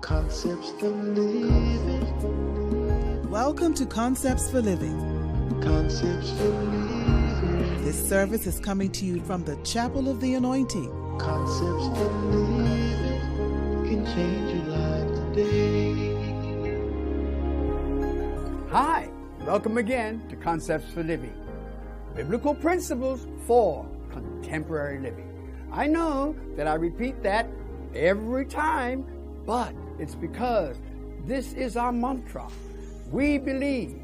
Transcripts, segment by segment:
Concepts for living. Welcome to Concepts for Living. Concepts for living. This service is coming to you from the Chapel of the Anointing. Concepts for living can change your life today. Hi, welcome again to Concepts for Living. Biblical principles for contemporary living. I know that I repeat that every time, but it's because this is our mantra. We believe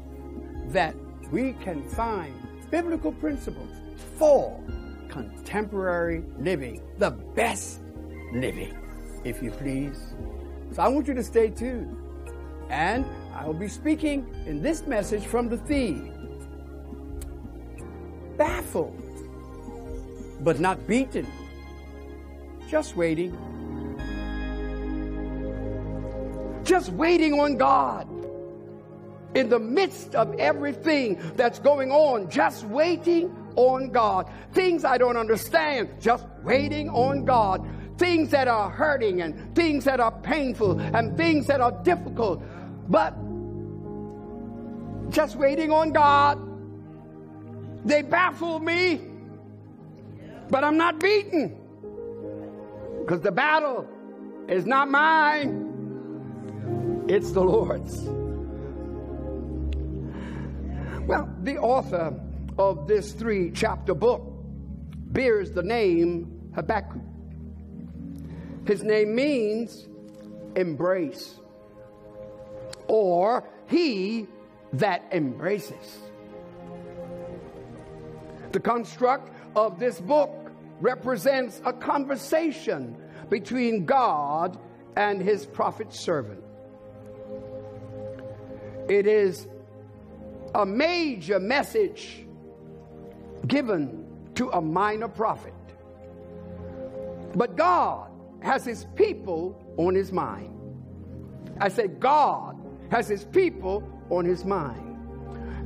that we can find biblical principles for contemporary living, the best living, if you please. So I want you to stay tuned. And I will be speaking in this message from the theme Baffled, but not beaten, just waiting. Just waiting on God. In the midst of everything that's going on, just waiting on God. Things I don't understand, just waiting on God. Things that are hurting and things that are painful and things that are difficult, but just waiting on God. They baffle me, but I'm not beaten because the battle is not mine, it's the Lord's. Well, the author of this three chapter book bears the name Habakkuk. His name means embrace or he that embraces. The construct of this book represents a conversation between God and his prophet servant. It is a major message given to a minor prophet. But God has his people on his mind. I say, God has his people on his mind.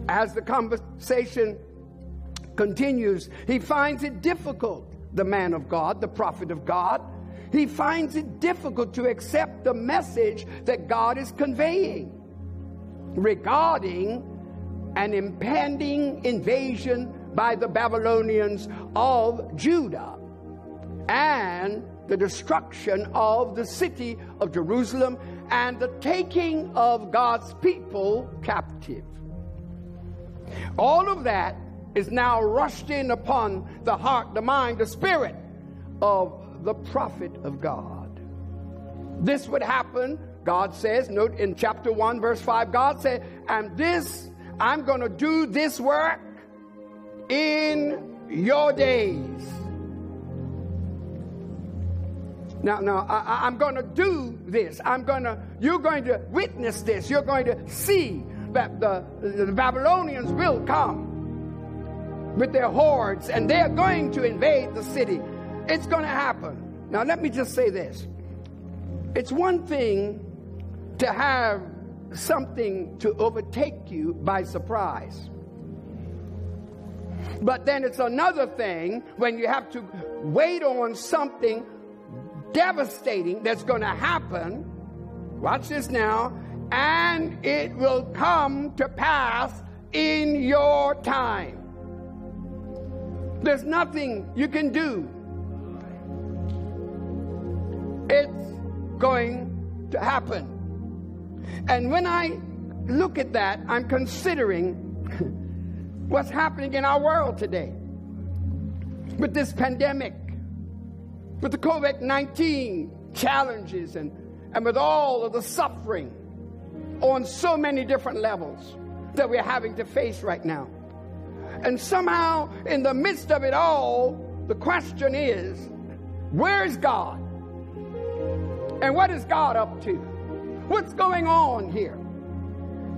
As the conversation continues, he finds it difficult, the man of God, the prophet of God, he finds it difficult to accept the message that God is conveying regarding an impending invasion by the Babylonians of Judah and the destruction of the city of Jerusalem and the taking of God's people captive. All of that is now rushed in upon the heart, the mind, the spirit of the prophet of God. This would happen, God says, note in chapter 1, verse 5, God said, and this, I'm going to do this work in your days. Now, now, I, am going to do this. I'm going to, you're going to witness this. You're going to see that the, the Babylonians will come with their hordes and they're going to invade the city. It's going to happen. Now, let me just say this it's one thing to have something to overtake you by surprise. But then it's another thing when you have to wait on something devastating that's going to happen. Watch this now. And it will come to pass in your time. There's nothing you can do. It's going to happen. And when I look at that, I'm considering what's happening in our world today with this pandemic, with the COVID 19 challenges, and, and with all of the suffering on so many different levels that we're having to face right now. And somehow, in the midst of it all, the question is where's God? And what is God up to? What's going on here?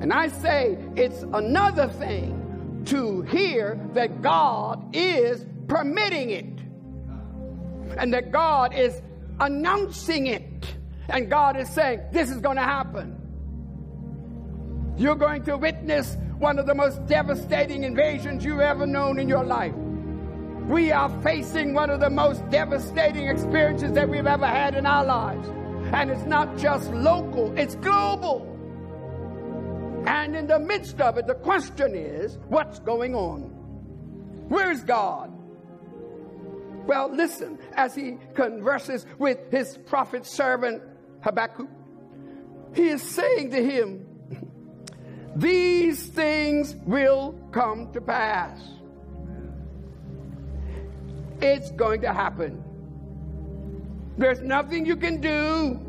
And I say it's another thing to hear that God is permitting it and that God is announcing it. And God is saying, This is going to happen. You're going to witness one of the most devastating invasions you've ever known in your life. We are facing one of the most devastating experiences that we've ever had in our lives. And it's not just local, it's global. And in the midst of it, the question is what's going on? Where's God? Well, listen, as he converses with his prophet servant Habakkuk, he is saying to him, These things will come to pass. It's going to happen. There's nothing you can do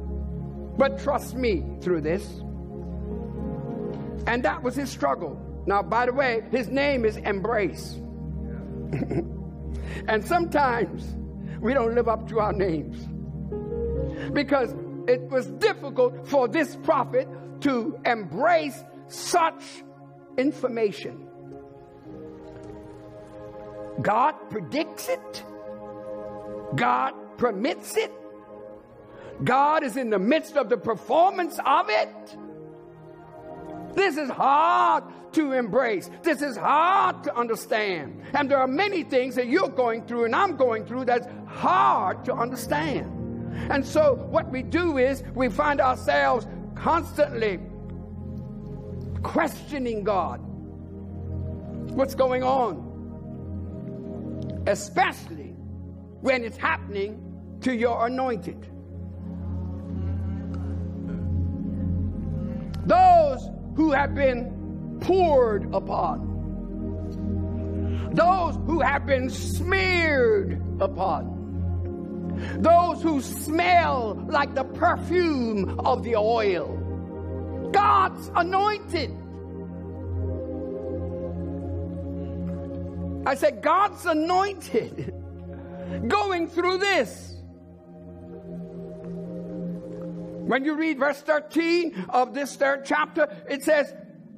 but trust me through this. And that was his struggle. Now, by the way, his name is Embrace. and sometimes we don't live up to our names because it was difficult for this prophet to embrace such information. God predicts it, God permits it, God is in the midst of the performance of it. This is hard to embrace. This is hard to understand. And there are many things that you're going through and I'm going through that's hard to understand. And so, what we do is we find ourselves constantly questioning God. What's going on? Especially when it's happening to your anointed. Those who have been poured upon, those who have been smeared upon, those who smell like the perfume of the oil. God's anointed. I said, God's anointed going through this. When you read verse 13 of this third chapter, it says,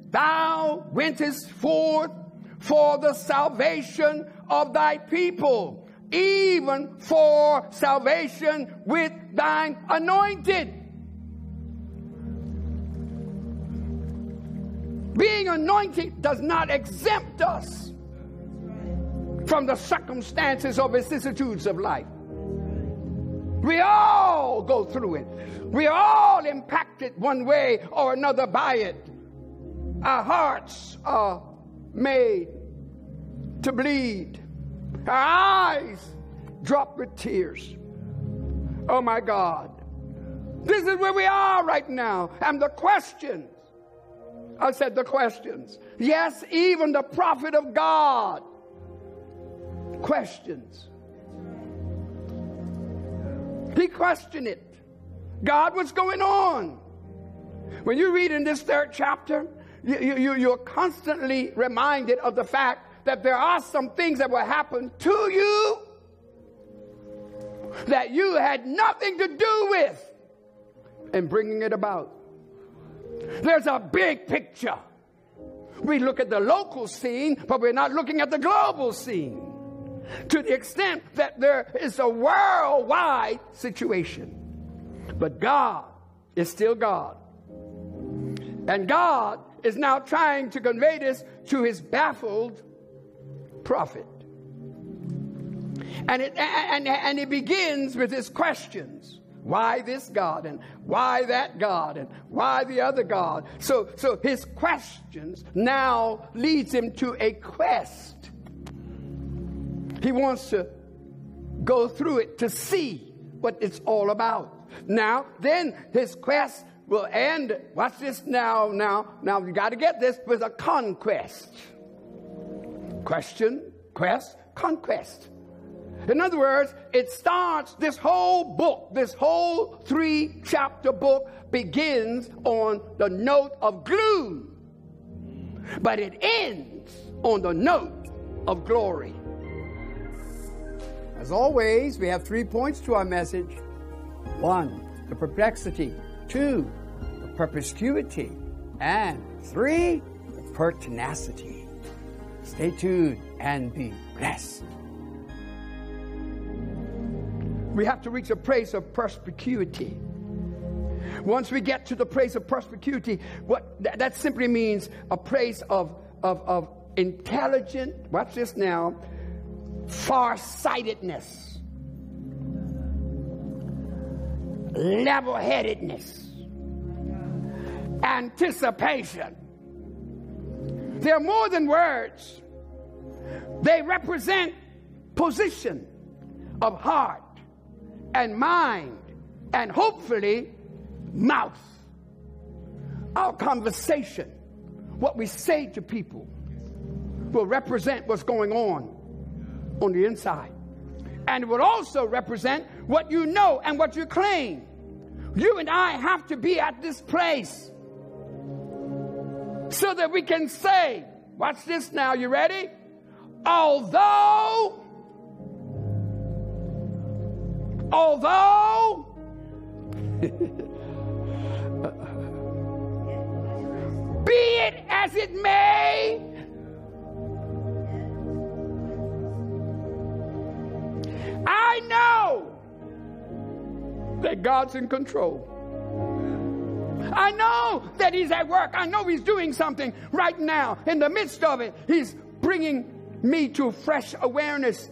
Thou wentest forth for the salvation of thy people, even for salvation with thine anointed. Being anointed does not exempt us from the circumstances or vicissitudes of life. We all go through it. We are all impacted one way or another by it. Our hearts are made to bleed. Our eyes drop with tears. Oh my God. This is where we are right now. And the questions. I said the questions. Yes, even the prophet of God. Questions. He questioned it. God, what's going on? When you read in this third chapter, you, you, you're constantly reminded of the fact that there are some things that will happen to you that you had nothing to do with in bringing it about. There's a big picture. We look at the local scene, but we're not looking at the global scene to the extent that there is a worldwide situation. But God is still God. And God is now trying to convey this to his baffled prophet. And it, and, and it begins with his questions. Why this God and why that God and why the other God? So, so his questions now leads him to a quest he wants to go through it to see what it's all about. Now, then his quest will end. Watch this now, now, now you got to get this with a conquest. Question, quest, conquest. In other words, it starts, this whole book, this whole three chapter book begins on the note of gloom, but it ends on the note of glory. As always, we have three points to our message. One, the perplexity. Two, the perspicuity. And three, the pertinacity. Stay tuned and be blessed. We have to reach a place of perspicuity. Once we get to the place of perspicuity, what that, simply means a place of, of, of intelligent, watch this now, farsightedness. level headedness, anticipation. They're more than words, they represent position of heart and mind and hopefully mouth. Our conversation, what we say to people, will represent what's going on on the inside. And it will also represent what you know and what you claim. You and I have to be at this place so that we can say, watch this now, you ready? Although, although, be it as it may, I know that God's in control. I know that He's at work. I know He's doing something right now. In the midst of it, He's bringing me to fresh awareness.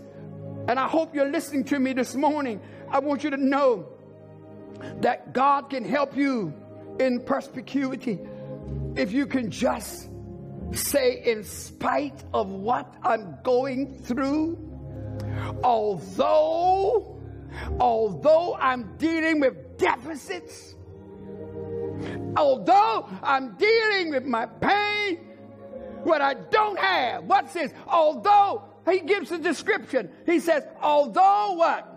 And I hope you're listening to me this morning. I want you to know that God can help you in perspicuity if you can just say, in spite of what I'm going through, although, although I'm dealing with deficits, although I'm dealing with my pain, what I don't have. What's this? Although he gives a description, he says, although what?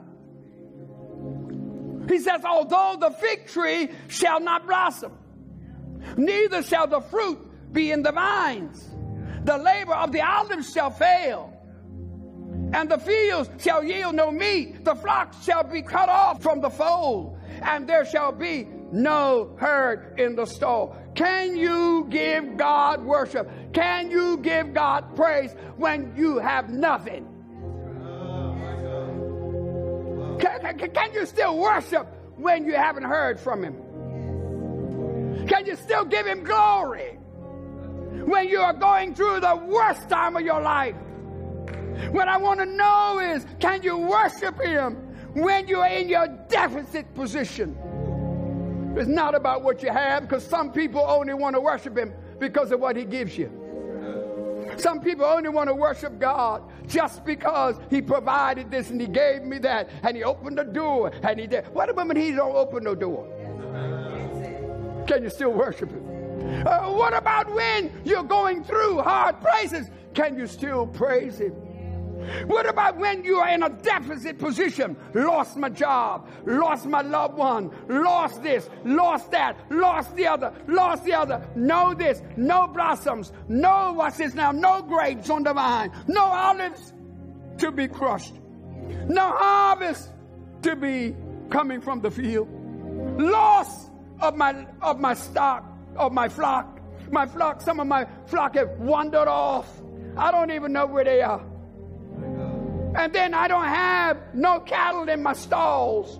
He says, although the fig tree shall not blossom, neither shall the fruit be in the vines, the labor of the olives shall fail and the fields shall yield no meat. The flocks shall be cut off from the fold, and there shall be no herd in the stall. Can you give God worship? Can you give God praise when you have nothing? Can, can, can you still worship when you haven't heard from Him? Can you still give Him glory when you are going through the worst time of your life? What I want to know is can you worship Him when you are in your deficit position? It's not about what you have because some people only want to worship Him because of what He gives you. Some people only want to worship God just because He provided this and He gave me that and He opened the door and He did. What about when He don't open the door? Can you still worship Him? Uh, what about when you're going through hard places? Can you still praise Him? What about when you are in a deficit position? Lost my job, lost my loved one, lost this, lost that, lost the other, lost the other. No this, no blossoms, no what's this now, no grapes on the vine, no olives to be crushed, no harvest to be coming from the field. Loss of my of my stock, of my flock. My flock, some of my flock have wandered off. I don't even know where they are and then I don't have no cattle in my stalls.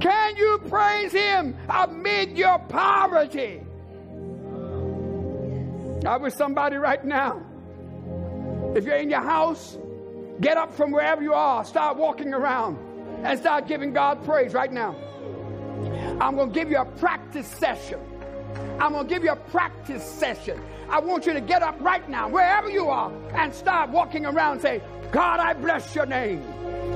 Can you praise Him amid your poverty? I wish somebody right now. If you're in your house, get up from wherever you are, start walking around, and start giving God praise right now. I'm going to give you a practice session. I'm going to give you a practice session. I want you to get up right now, wherever you are, and start walking around say, God, I bless your name.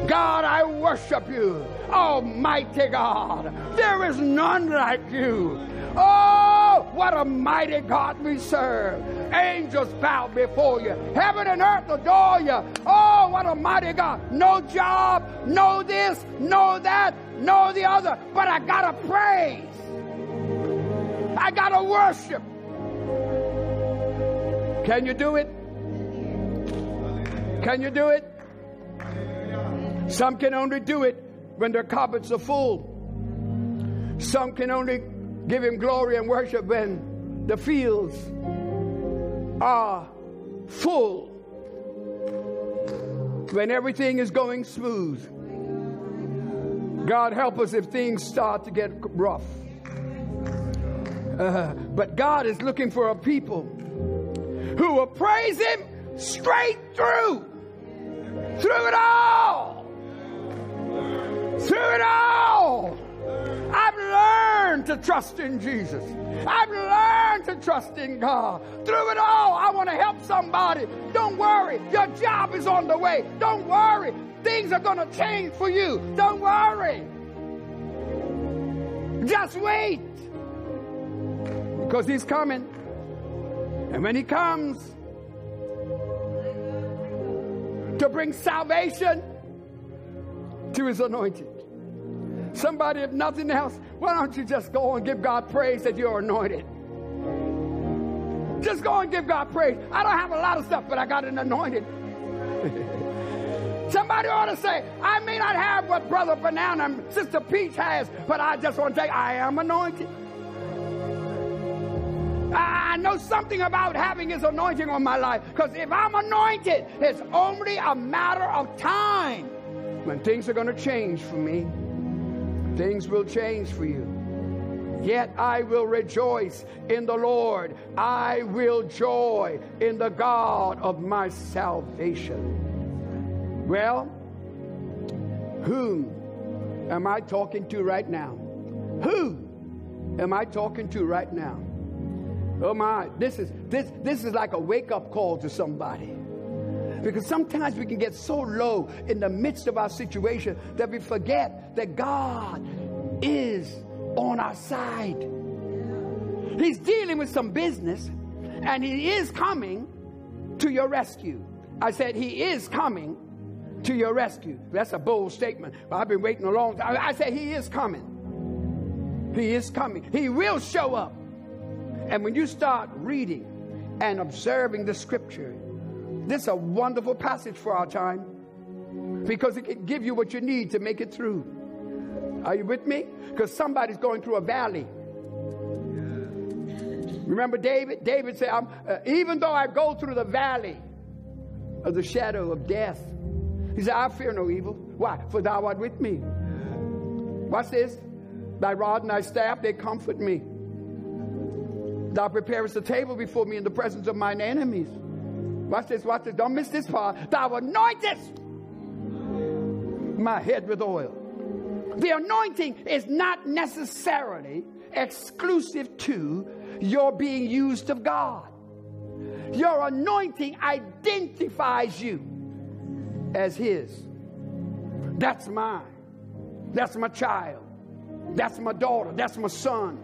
God, I worship you. Almighty God, there is none like you. Oh, what a mighty God we serve. Angels bow before you. Heaven and earth adore you. Oh, what a mighty God. No job, no this, no that, no the other. But I got to praise. I got to worship. Can you do it? Can you do it? Some can only do it when their cupboards are full. Some can only give him glory and worship when the fields are full. When everything is going smooth. God help us if things start to get rough. Uh, but God is looking for a people who will praise Him straight through. Through it all. Through it all. I've learned to trust in Jesus. I've learned to trust in God. Through it all, I want to help somebody. Don't worry, your job is on the way. Don't worry, things are going to change for you. Don't worry. Just wait. Because He's coming. And when He comes to bring salvation to His anointed. Somebody, if nothing else, why don't you just go and give God praise that you're anointed? Just go and give God praise. I don't have a lot of stuff, but I got an anointed. Somebody ought to say, I may not have what Brother Banana and Sister Peach has, but I just want to say, I am anointed. I know something about having His anointing on my life. Because if I'm anointed, it's only a matter of time when things are going to change for me. Things will change for you. Yet I will rejoice in the Lord. I will joy in the God of my salvation. Well, whom am I talking to right now? Who am I talking to right now? Oh my, this is this this is like a wake-up call to somebody. Because sometimes we can get so low in the midst of our situation that we forget that God is on our side. He's dealing with some business and He is coming to your rescue. I said, He is coming to your rescue. That's a bold statement. I've been waiting a long time. I said, He is coming. He is coming. He will show up. And when you start reading and observing the scripture, this is a wonderful passage for our time because it can give you what you need to make it through. Are you with me? Because somebody's going through a valley. Remember David? David said, uh, Even though I go through the valley of the shadow of death, he said, I fear no evil. Why? For thou art with me. Watch this. Thy rod and thy staff, they comfort me. Thou preparest a table before me in the presence of mine enemies. Watch this, watch this. Don't miss this part. Thou anointest my head with oil. The anointing is not necessarily exclusive to your being used of God. Your anointing identifies you as His. That's mine. That's my child. That's my daughter. That's my son.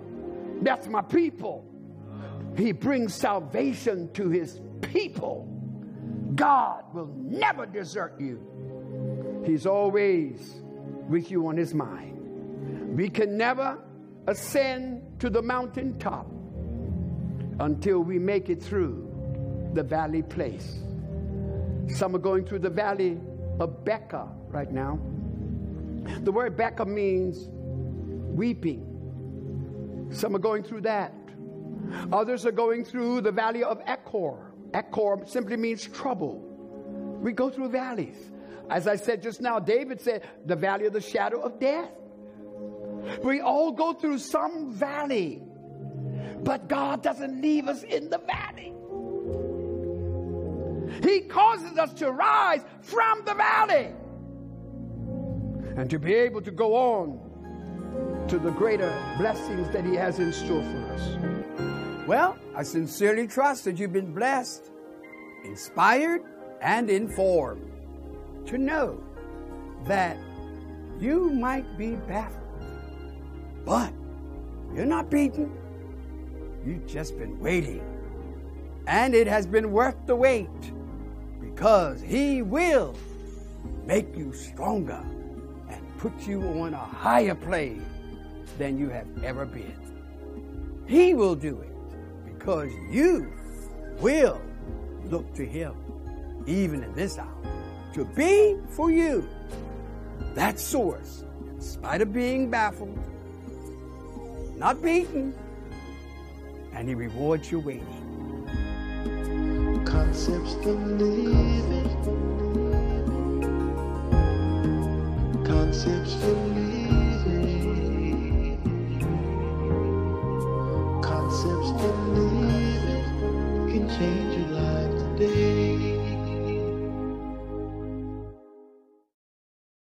That's my people. He brings salvation to His people. God will never desert you. He's always with you on his mind. We can never ascend to the mountaintop until we make it through the valley place. Some are going through the valley of Baca right now. The word Baca means weeping. Some are going through that. Others are going through the valley of Achor. Achor simply means trouble. We go through valleys. As I said just now, David said, the valley of the shadow of death. We all go through some valley, but God doesn't leave us in the valley. He causes us to rise from the valley and to be able to go on to the greater blessings that He has in store for us. Well, I sincerely trust that you've been blessed, inspired, and informed to know that you might be baffled, but you're not beaten. You've just been waiting. And it has been worth the wait because He will make you stronger and put you on a higher plane than you have ever been. He will do it because you will look to Him even in this hour to be for you that source, in spite of being baffled, not beaten, and He rewards your waiting. Concepts living. Concepts living.